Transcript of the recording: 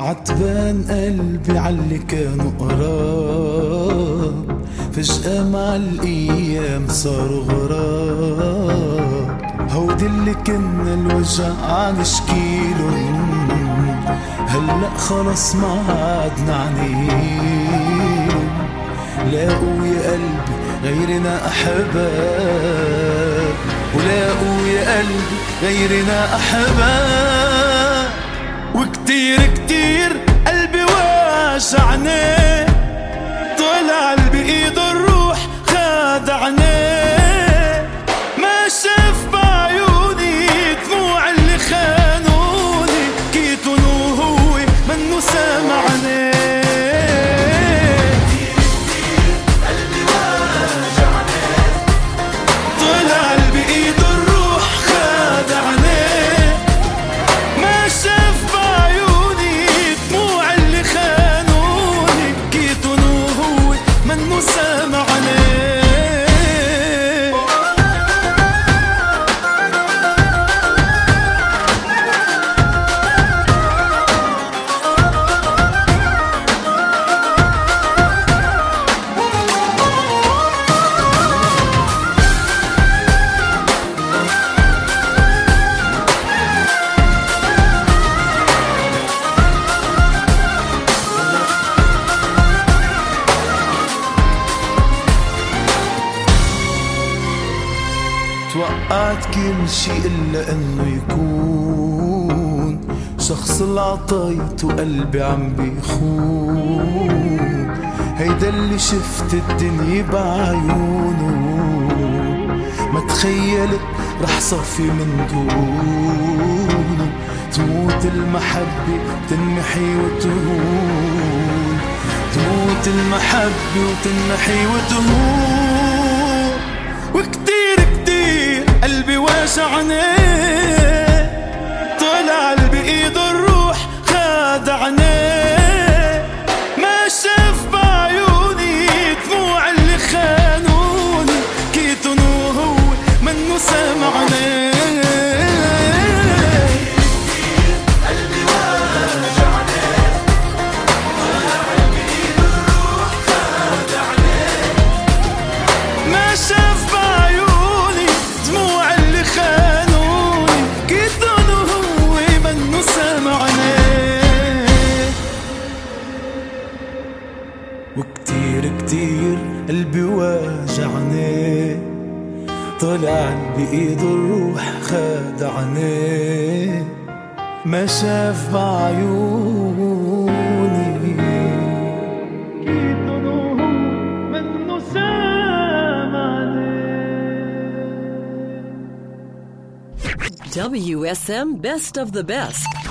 عتبان قلبي عاللي كانوا قراب فجأة مع الأيام صاروا غراب هودي اللي كنا الوجع نشكيلن هلأ خلص ما عادنا عنيلن لاقوا يا قلبي غيرنا أحباب. ولاقوا يا قلبي غيرنا أحباب. وكتير كتير قلبي واجعني توقعت كل شي إلا إنه يكون. شخص اللي عطيته قلبي عم بيخون. هيدا اللي شفت الدنيا بعيونه. ما تخيلت رح صفي من دونه تموت المحبة تنمحي وتهون. تموت المحبة وتنمحي وتهون. وكتير كتير قلبي واجعني طلع بإيده الروح خادعني ما شاف بعيوني دموع اللي خانوني. كيتون وهو منو سامعني ما قلبي واجعني. طلع بإيده الروح خادعني ما شاف بعيوني. كيتون وهو منو سامعني WSM Best of the Best.